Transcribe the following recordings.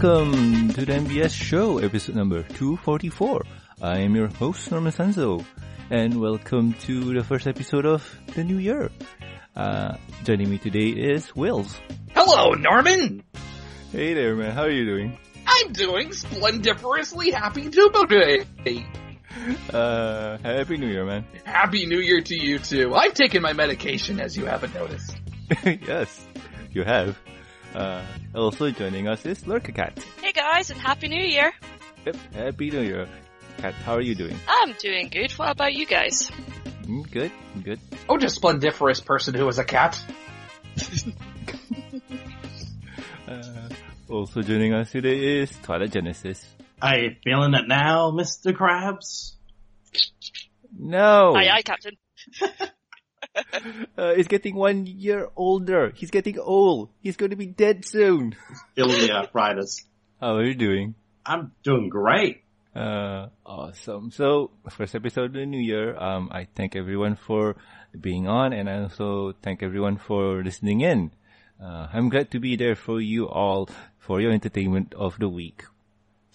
Welcome to the MBS show, episode number 244. I am your host, Norman Sanzo, and welcome to the first episode of the new year. Uh, joining me today is Wills. Hello, Norman! Hey there, man. How are you doing? I'm doing splendiferously happy today. Uh, happy New Year, man. Happy New Year to you too. I've taken my medication as you haven't noticed. yes, you have. Uh, also joining us is Lurker Cat. Hey guys, and Happy New Year! Yep, happy New Year. Cat, how are you doing? I'm doing good. What about you guys? Mm, good, good. Oh, just splendiferous person who is a cat. Uh, also joining us today is Twilight Genesis. Are you feeling it now, Mr. Krabs? No! Aye, aye, Captain. Uh, he's getting one year older. He's getting old. He's going to be dead soon. Feeling the arthritis. How are you doing? I'm doing great. Uh, awesome. So, first episode of the new year, um, I thank everyone for being on and I also thank everyone for listening in. Uh, I'm glad to be there for you all for your entertainment of the week.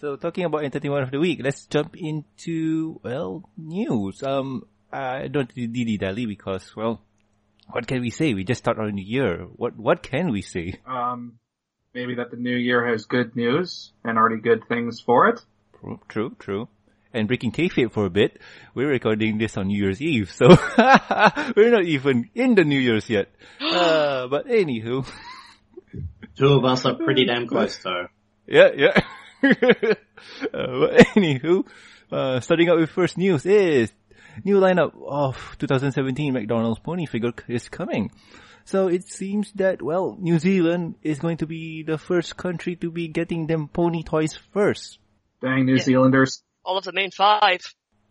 So, talking about entertainment of the week, let's jump into, well, news. Um, I don't dilly dally because, well, what can we say? We just start our new year. What, what can we say? Um, maybe that the new year has good news and already good things for it. True, true, true. And breaking kayfabe for a bit, we're recording this on New Year's Eve, so we're not even in the New Year's yet. Uh, but anywho, Two of us are pretty damn close though. yeah, yeah. uh, but anywho, uh, starting out with first news is new lineup of 2017 McDonald's pony figure is coming. So it seems that, well, New Zealand is going to be the first country to be getting them pony toys first. Dang New Yeah. Zealanders. All of the main five.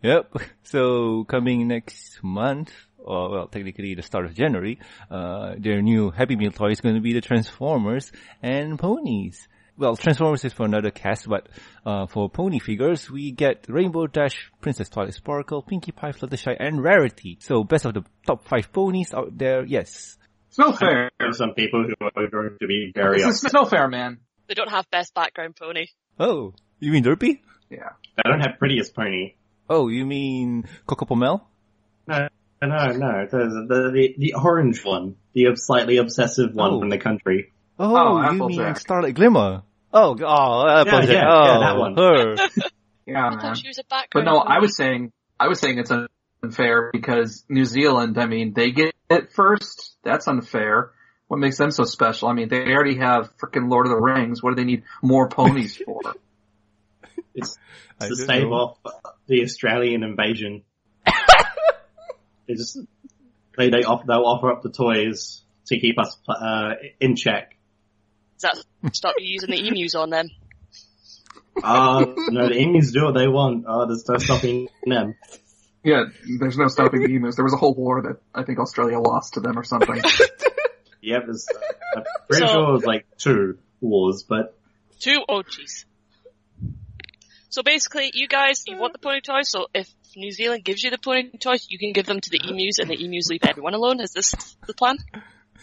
Yep. So coming next month, or well, technically the start of January, uh, their new Happy Meal toy is going to be the Transformers and ponies. Well, Transformers is for another cast, but uh, for pony figures, we get Rainbow Dash, Princess Twilight Sparkle, Pinkie Pie, Fluttershy, and Rarity. So best of the top five ponies out there, yes. It's no fair. There are some people who are going to be very This upset. is no fair, man. They don't have best background pony. Oh, you mean Derpy? Yeah. They don't have prettiest pony. Oh, you mean Coco Pommel? No, no, no. The, the, the, the orange one. The slightly obsessive one Oh. from the country. Oh, Oh, you mean Starlight Glimmer? Oh, oh, Applejack. yeah, oh, yeah, that one. her. Yeah, I man. thought she was a But no. I was saying, I was saying it's unfair because New Zealand, I mean, they get it first. That's unfair. What makes them so special? I mean, they already have freaking Lord of the Rings. What do they need more ponies for? It's I to don't stave off the Australian invasion. they just, they, they off, they'll offer up the toys to keep us, uh, in check. Does that stop you using the emus on them? Uh, no, the emus do what they want. Uh, there's no stopping them. yeah, there's no stopping the emus. There was a whole war that I think Australia lost to them or something. Yeah, there's, uh, I'm pretty So- sure it was like two wars, but Two? Oh jeez. So basically, you guys, you want the pony toys, so if New Zealand gives you the pony toys, you can give them to the emus and the emus leave everyone alone. Is this the plan?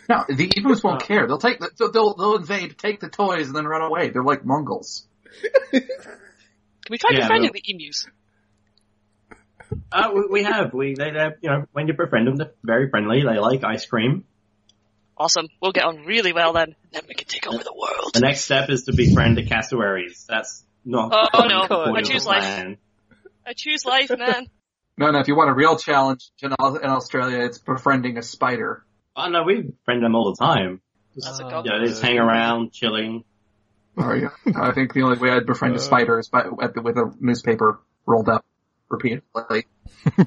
No, the emus won't care. They'll take the, they'll, they'll, they'll invade, take the toys, and then run away. They're like Mongols. Can we try Yeah, befriending no. the emus? Uh, we, we have. We, they, they, you know, when you befriend them, they're very friendly. They like ice cream. Awesome. We'll get on really well then. Then we can take over the world. The next step is to befriend the cassowaries. That's not. Oh, no. I choose life. plan. I choose life, man. No, no, if you want a real challenge in, in Australia, it's befriending a spider. Oh no, we befriend them all the time. That's a. Uh, you know, they just hang around, chilling. Oh yeah. I think the only way I'd befriend a spider is uh, by, at the, with a newspaper rolled up repeatedly.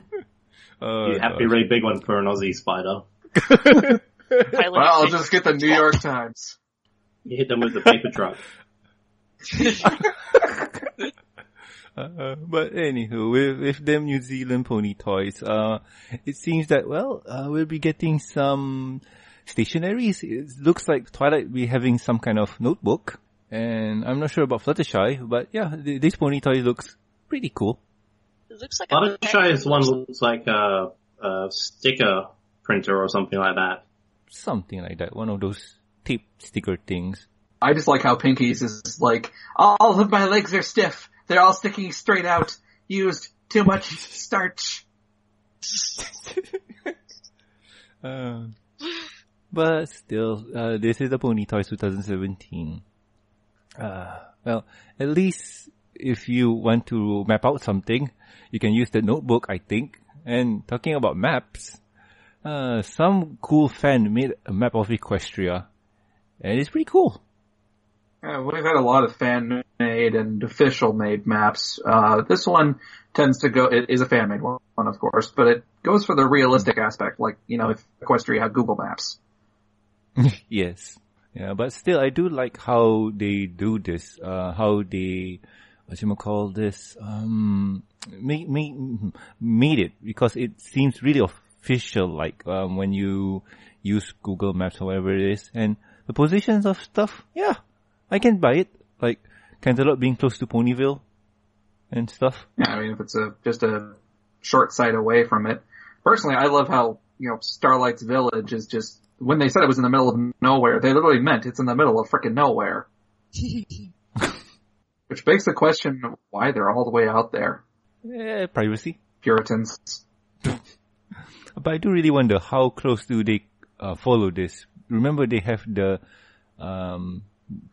Oh, you have to be a really big one for an Aussie spider. Well, I'll just get the New York Times. You hit them with the paper truck. Uh, but anywho, with, with them New Zealand pony toys, uh, it seems that, well, uh, we'll be getting some stationaries. It looks like Twilight will be having some kind of notebook. And I'm not sure about Fluttershy, but yeah, th- this pony toy looks pretty cool. It looks like a Fluttershy's one looks like a, a sticker printer or something like that. Something like that. One of those tape sticker things. I just like how Pinky's is like, all of my legs are stiff. They're all sticking straight out. Used too much starch. Uh, but still, uh, this is the Pony Toys 2017. Uh, well, at least if you want to map out something, you can use the notebook, I think. And talking about maps, uh, some cool fan made a map of Equestria. And it's pretty cool. Yeah, we've had a lot of fan made and official made maps. Uh, this one tends to go, it is a fan made one, of course, but it goes for the realistic aspect, like, you know, if Equestria had Google Maps. yes. Yeah, but still, I do like how they do this, uh, how they, what you call this, um, made, made, made it, because it seems really official, like, um, when you use Google Maps or whatever it is, and the positions of stuff, yeah, I can buy it, like, Canterlot being close to Ponyville, and stuff. Yeah, I mean, if it's a, just a short sight away from it. Personally, I love how, you know, Starlight's Village is just, when they said it was in the middle of nowhere, they literally meant it's in the middle of frickin' nowhere. Which begs the question of why they're all the way out there. Yeah, privacy. Puritans. But I do really wonder how close do they uh, follow this. Remember, they have the um,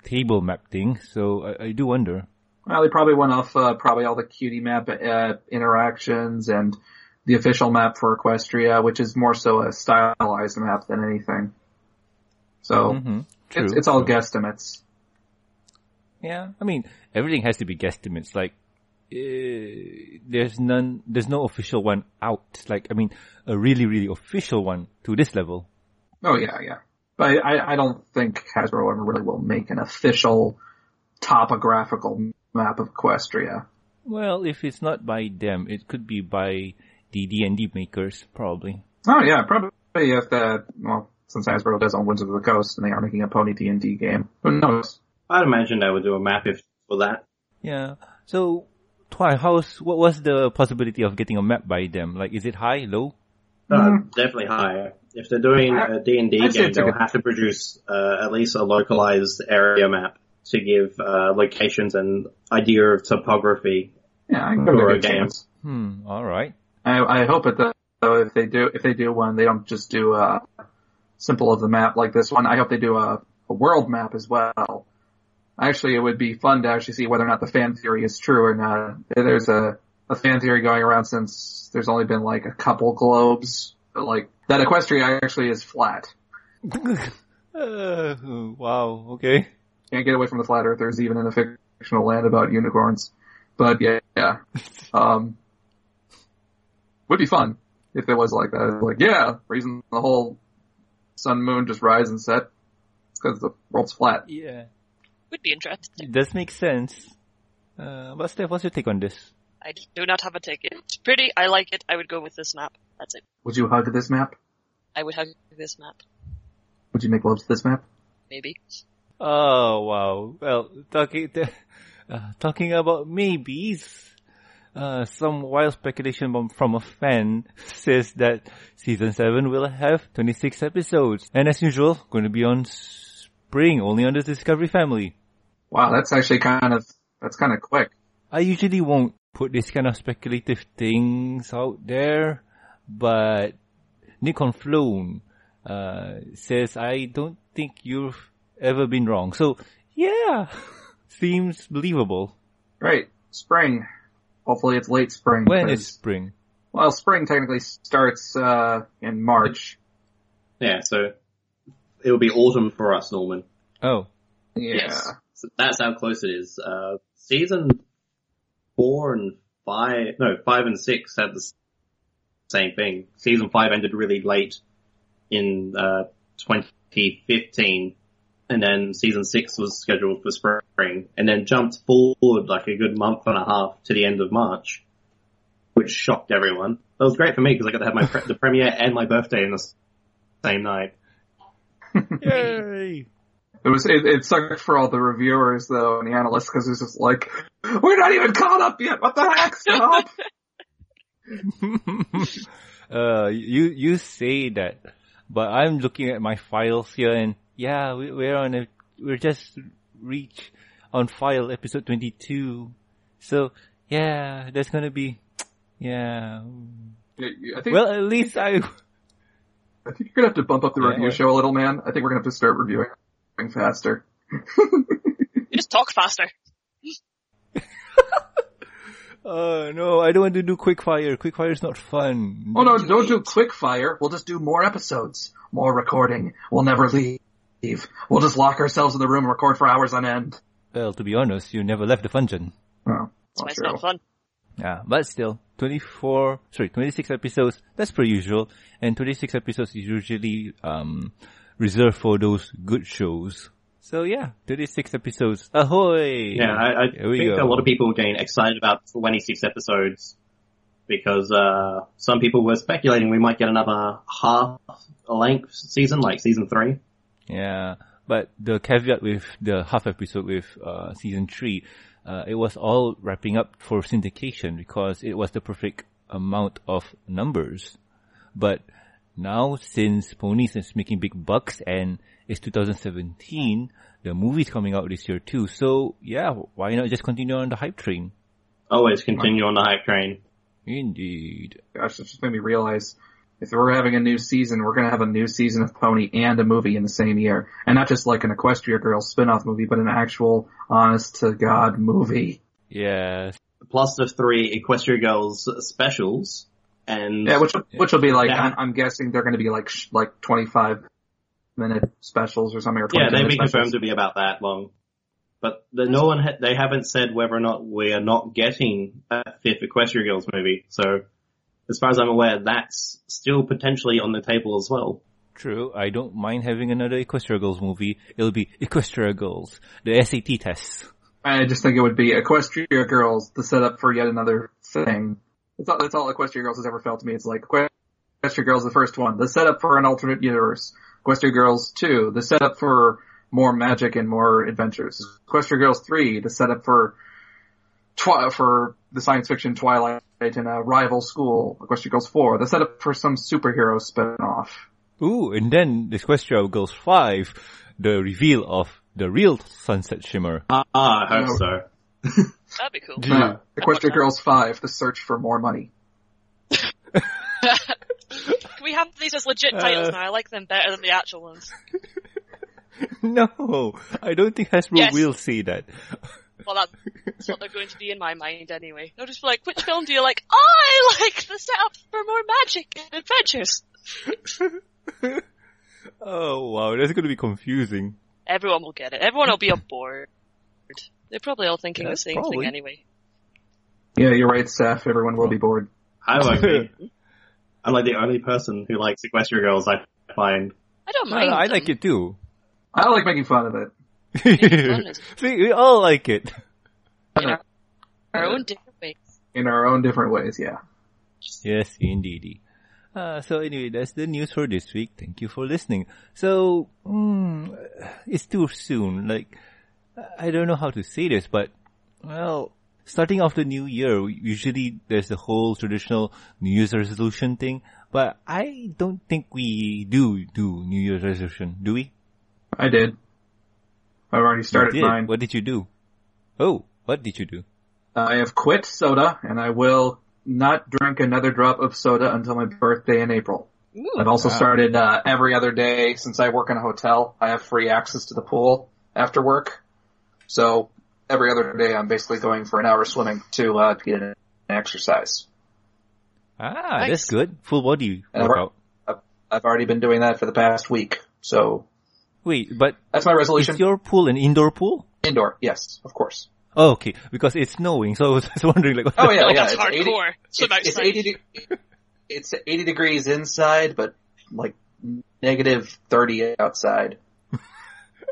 table map thing, so I, I do wonder. Well, they probably went off uh, probably all the cutie map uh, interactions and the official map for Equestria, which is more so a stylized map than anything. So Mhm. it's, it's all true. guesstimates. Yeah, I mean, everything has to be guesstimates. Like, uh, there's none, there's no official one out. Like, I mean, a really, really official one to this level. Oh yeah, yeah. But I, I don't think Hasbro ever really will make an official topographical map of Equestria. Well, if it's not by them, it could be by the D&D makers, probably. Oh yeah, probably if the well, since Hasbro does own Wizards of the Coast and they are making a Pony D and D game, who knows? I'd imagine they would do a map if for that. Yeah. So, Twi, how's, what was the possibility of getting a map by them? Like, is it high, low? Uh, Mhm. Definitely higher. If they're doing a D&D I'd game, they'll good- have to produce uh, at least a localized area map to give uh, locations and idea of topography. Yeah, I can give it a Or good game. chance. Hmm, alright. I, I hope it though if they do if they do one, they don't just do a simple of the map like this one. I hope they do a, a world map as well. Actually, it would be fun to actually see whether or not the fan theory is true or not. There's a, a fan theory going around since there's only been like a couple globes, but like that Equestria actually is flat. Uh, wow, okay. Can't get away from the flat earthers even in a fictional land about unicorns. But yeah, yeah. Um, would be fun if it was like that. Like, yeah, reason the whole sun moon just rise and set because the world's flat. Yeah. Would be interesting. It does make sense. Uh, but Steph, what's your take on this? I do not have a ticket. It's pretty. I like it. I would go with this map. That's it. Would you hug this map? I would hug this map. Would you make love to this map? Maybe. Oh wow. Well, talking uh, talking about maybes. Uh, some wild speculation from, from a fan says that season seven will have 26 episodes, and as usual, going to be on spring, only on the Discovery Family. Wow, that's actually kind of that's kind of quick. I usually won't put this kind of speculative things out there, but Nick on Flown uh, says I don't think you've ever been wrong. So yeah, seems believable. Right, spring. Hopefully it's late spring. When 'cause- is spring? well, spring technically starts uh in March. Yeah, so it will be autumn for us, Norman. Oh, Yeah. Yes. So that's how close it is. Uh, season four and five, no, five and six had the same thing. Season five ended really late in, uh, 2015. And then season six was scheduled for spring and then jumped forward like a good month and a half to the end of March, which shocked everyone. That was great for me because I got to have my pre- the premiere and my birthday in the same night. yay! It was it, it sucked for all the reviewers though and the analysts because it's just like we're not even caught up yet. What the heck? Stop! uh, you you say that, but I'm looking at my files here, and yeah, we, we're on a we're just reach on file episode 22. So, yeah, there's gonna be, yeah. I think, Well, at least I, I think you're gonna have to bump up the Yeah, review show a little, man. I think we're gonna have to start reviewing faster. You just talk faster. oh no, I don't want to do quickfire. Quickfire is not fun. Oh no, don't do quick fire. We'll just do more episodes, more recording. We'll never leave. We'll just lock ourselves in the room and record for hours on end. Well, to be honest, you never left the function. Oh, That's why it's not fun. Yeah, but still, 24, sorry, 26 episodes, that's per usual. And 26 episodes is usually, um, reserved for those good shows. So yeah, 36 episodes. Ahoy! Yeah, I, I think go. a lot of people are getting excited about 26 episodes because uh, some people were speculating we might get another half length season, like season three. Yeah, but the caveat with the half episode with uh, season three, uh, it was all wrapping up for syndication because it was the perfect amount of numbers. But now, since Ponies is making big bucks and it's 2017, the movie's coming out this year too. So yeah, why not just continue on the hype train? Always continue on the hype train. Indeed. Gosh, it just made me realize if we're having a new season, we're gonna have a new season of Pony and a movie in the same year. And not just like an Equestria Girls spin-off movie, but an actual honest to God movie. Yes. Plus the three Equestria Girls specials, and Yeah, which, which will be like, Yeah. I'm, I'm guessing they're gonna be like, sh- like 25 minute specials or something, or yeah, they've minute been specials. confirmed to be about that long. But the, no one, ha- they haven't said whether or not we are not getting a fifth Equestria Girls movie. So, as far as I'm aware, that's still potentially on the table as well. True. I don't mind having another Equestria Girls movie. It'll be Equestria Girls. The SAT tests. I just think it would be Equestria Girls, the setup for yet another thing. That's all, that's all Equestria Girls has ever felt to me. It's like Equestria Girls, the first one, the setup for an alternate universe. Equestria Girls 2, the setup for more magic and more adventures. Equestria Girls 3, the setup for twi- for the science fiction Twilight in a rival school. Equestria Girls 4, the setup for some superhero spin-off. Ooh, and then Equestria Girls 5, the reveal of the real Sunset Shimmer. Ah, I hope so. That'd be cool. Uh, Equestria Girls 5, the search for more money. Can we have these as legit titles Uh. now? I like them better than the actual ones. no, I don't think Hasbro Yes. will say that. Well, that's what they're going to be in my mind anyway. They'll just be like, which film do you like? I like the setup for more magic and adventures. Oh wow, that's gonna be confusing. Everyone will get it. Everyone will be on board. They're probably all thinking Yeah, the same probably. thing anyway. Yeah, you're right, Seth. Everyone will be bored. I won't be. I'm like the only person who likes Equestria Girls I find. I don't No, mind. no, I them. like it too. I like making fun of it. fun See, we all like it. in our, our own different ways. In our own different ways, yeah. Yes, indeed. Uh, so anyway, that's the news for this week. Thank you for listening. So, mm, it's too soon. Like, I don't know how to say this, but, well, starting off the new year, usually there's the whole traditional New Year's resolution thing, but I don't think we do do New Year's resolution, do we? I did. I've already started mine. What did you do? Oh, what did you do? I have quit soda, and I will not drink another drop of soda until my birthday in April. Ooh. I've also Wow. started uh, every other day since I work in a hotel. I have free access to the pool after work, so every other day I'm basically going for an hour swimming to uh, get an exercise. Ah, Nice. that's good. Full body And I workout. I've- I've already been doing that for the past week, so Wait, but that's my resolution. is your pool an indoor pool? Indoor, yes, of course. Oh, okay, because it's snowing, so I was just wondering like, what Oh yeah, Oh, yeah. that's it's 80 hardcore. Swim it's, it's outside. 80 de- it's 80 degrees inside, but like negative 30 outside.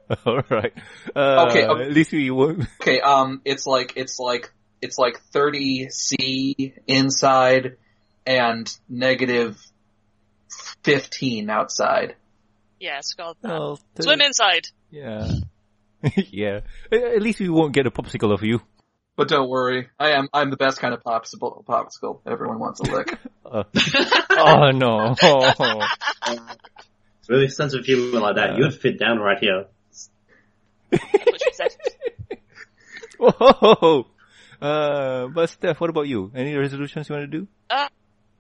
All right. Uh, Okay, okay. At least we won't. Okay, um, it's like, it's like, it's like 30 C inside and negative 15 outside. Yeah, it's called that. Well, th- Swim inside. Yeah. yeah. At at least we won't get a popsicle of you. But don't worry, I am, I'm the best kind of popsicle, popsicle everyone wants a lick. Uh, oh no. With a sense of humor like that, you would fit down right here. That's what she said. Whoa! Uh, but Steph, what about you? Any resolutions you want to do? Uh,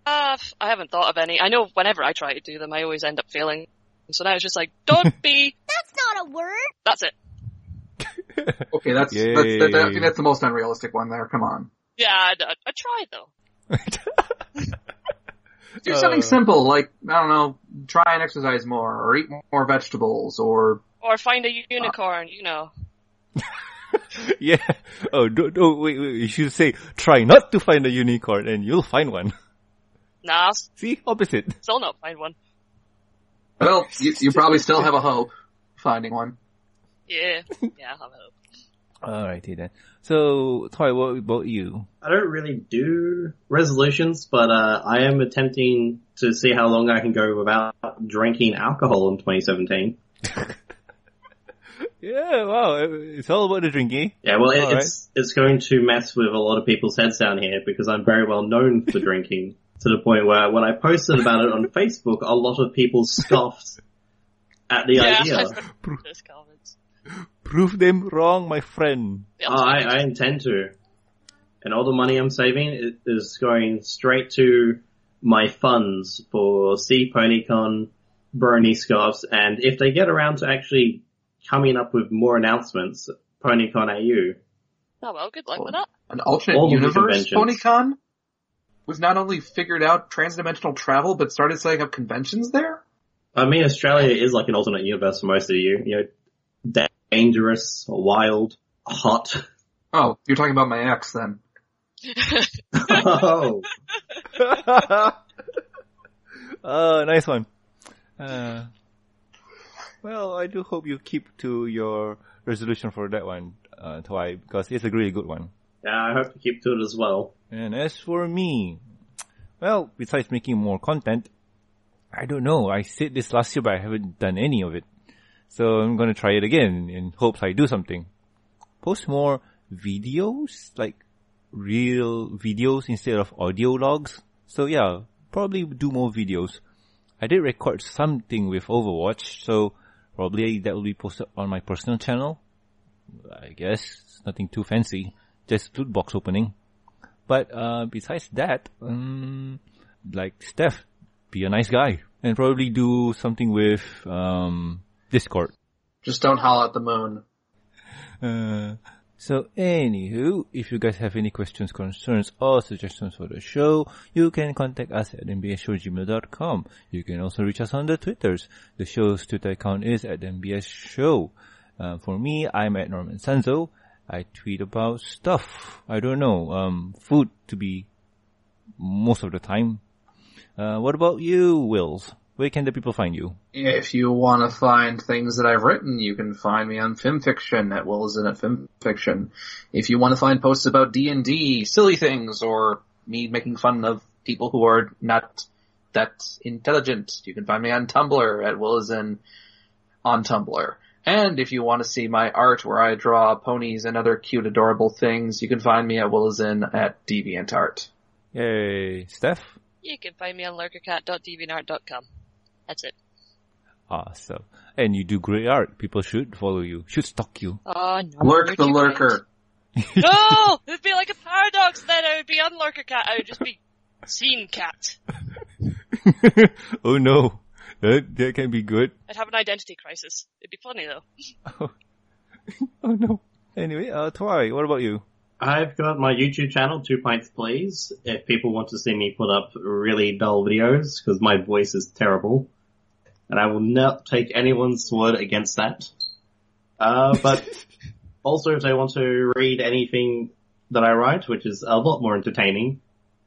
uh, I haven't thought of any. I know whenever I try to do them, I always end up failing. So now it's just like, don't be. That's not a word. That's it. Okay, that's, that's, that, that, I think that's the most unrealistic one there. Come on. Yeah, I, I, I tried though. Do Uh, something simple, like, I don't know, try and exercise more, or eat more vegetables, or, Or find a unicorn, you know. yeah. Oh, don't, don't, wait, wait. You should say, try not to find a unicorn and you'll find one. Nah, See? Opposite. still not find one. well, you, you probably still have a hope finding one. Yeah, yeah, I have hope. Alrighty then. So, Toy, what about you? I don't really do resolutions, but uh, I am attempting to see how long I can go without drinking alcohol in 2017. Yeah, wow. It's all about the drinking. Yeah, well, it, All it's it's going to mess with a lot of people's heads down here because I'm very well known for drinking to the point where when I posted about it on Facebook, a lot of people scoffed at the yeah, idea. I've heard those comments. Prove them wrong, my friend. Oh, I, I intend to. And all the money I'm saving is going straight to my funds for Sea PonyCon, Brony Scarves, and if they get around to actually coming up with more announcements, PonyCon AU. Oh well, good luck with that. An alternate All universe. PonyCon was not only figured out transdimensional travel, but started setting up conventions there? I mean, Australia is like an alternate universe for most of you. You know, dangerous, wild, hot. Oh, you're talking about my ex then. oh, oh, nice one. Uh, well, I do hope you keep to your resolution for that one, uh, Toy, because it's a really good one. yeah, I hope to keep to it as well. And as for me, well, besides making more content, I don't know. I said this last year, but I haven't done any of it. So I'm gonna try it again in hopes I do something. Post more videos, like real videos instead of audio logs. So yeah, probably do more videos. I did record something with Overwatch, so probably that will be posted on my personal channel. I guess it's nothing too fancy, just loot box opening. But uh, besides that, um, like Steph, be a nice guy and probably do something with um, Discord. Just don't howl at the moon. Uh, so anywho, if you guys have any questions, concerns, or suggestions for the show, you can contact us at mbsshowgmail.com. You can also reach us on the Twitters. The show's Twitter account is at mbs show. Uh, for me, I'm at Norman Sanzo. I tweet about stuff. I don't know, um, food to be most of the time. Uh, what about you, Wills? Where can the people find you? If you want to find things that I've written, you can find me on FimFiction at Wilson at FimFiction. If you want to find posts about D&D, silly things, or me making fun of people who are not that intelligent, you can find me on Tumblr at Wilson on Tumblr. And if you want to see my art where I draw ponies and other cute adorable things, you can find me at Wilson at DeviantArt. Yay, Steph? You can find me on lurkercat.deviantart.com. That's it. Awesome. And you do great art. People should follow you. Should stalk you. Oh no. Lurk the lurker. kind. No! It'd be like a paradox then. I would be on Lurkercat. I would just be Scene Cat. oh no. That, that can be good. I'd have an identity crisis. It'd be funny though. Oh oh no. Anyway, uh, Twy, what about you? I've got my YouTube channel, Two Pints Please, if people want to see me put up really dull videos, because my voice is terrible. And I will not take anyone's word against that. Uh, but also if they want to read anything that I write, which is a lot more entertaining,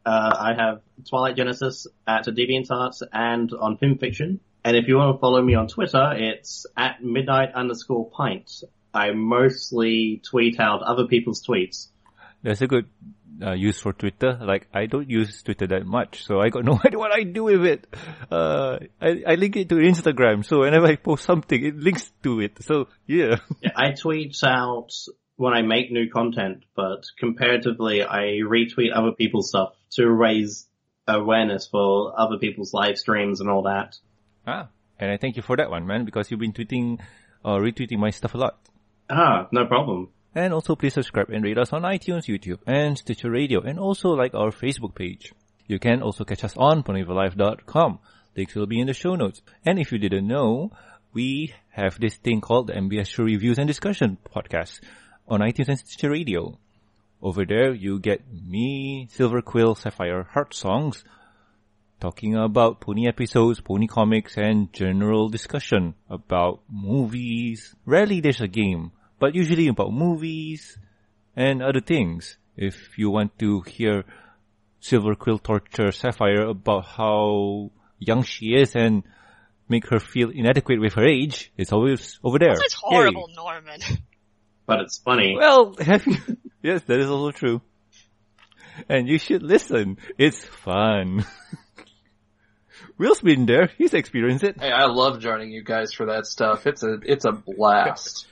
uh, I have Twilight Genesis at DeviantArt and on FimFiction. And if you want to follow me on Twitter, it's at midnight underscore pint. I mostly tweet out other people's tweets. That's a good uh, use for Twitter. Like, I don't use Twitter that much, so I got no idea what I do with it. Uh, I, I link it to Instagram, so whenever I post something, it links to it. So, yeah. Yeah, I tweet out when I make new content, but comparatively, I retweet other people's stuff to raise awareness for other people's live streams and all that. ah. And I thank you for that one, man, because you've been tweeting or retweeting my stuff a lot. Ah, no problem. And also please subscribe and rate us on iTunes, YouTube, and Stitcher Radio, and also like our Facebook page. You can also catch us on ponyvillelive.com. Links will be in the show notes. And if you didn't know, we have this thing called the MBS Show Reviews and Discussion podcast on iTunes and Stitcher Radio. Over there, you get me, Silver Quill, Sapphire Heart songs, talking about pony episodes, pony comics, and general discussion about movies. Rarely there's a game, but usually about movies and other things. If you want to hear Silver Quill torture Sapphire about how young she is and make her feel inadequate with her age, it's always over there. That's Yay. horrible, Norman. But it's funny. Well. Yes, that is also true. And you should listen. It's fun. Will's been there. He's experienced it. Hey, I love joining you guys for that stuff. It's a it's a blast.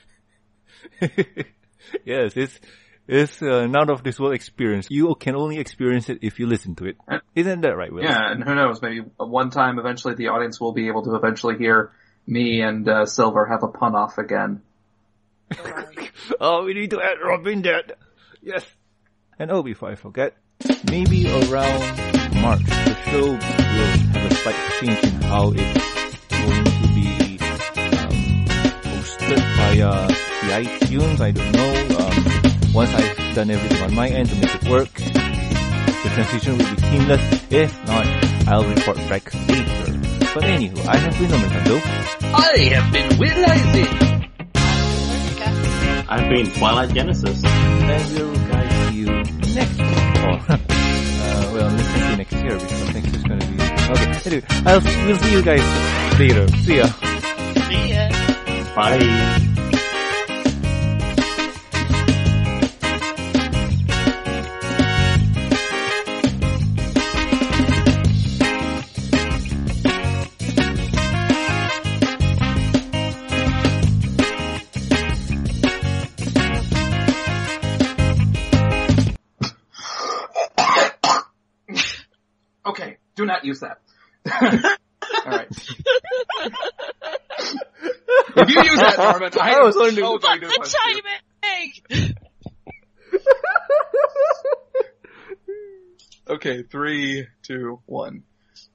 yes, it's it's an out of this world experience. You can only experience it if you listen to it. Isn't that right, Will? yeah, and who knows? Maybe one time, eventually, the audience will be able to eventually hear me and uh, Silver have a pun off again. Oh, we need to add Robin that. Yes. And oh, before I forget, maybe around March, the show will have a slight change in how it's going to be um, posted via the iTunes. I don't know. Um, once I've done everything on my end to make it work, the transition will be seamless. If not, I'll report back later. But anywho, I have been on Nintendo. I have been Will Isaac. I've been Twilight Genesis. And we'll guide you next week. Or, uh, well, let's see next year because next year's gonna be... Okay, anyway, I'll, we'll see you guys later. See ya. See ya. Bye. You use that, Norman, I, I was wondering- so going to The punch you. timing! Okay, three, two, one.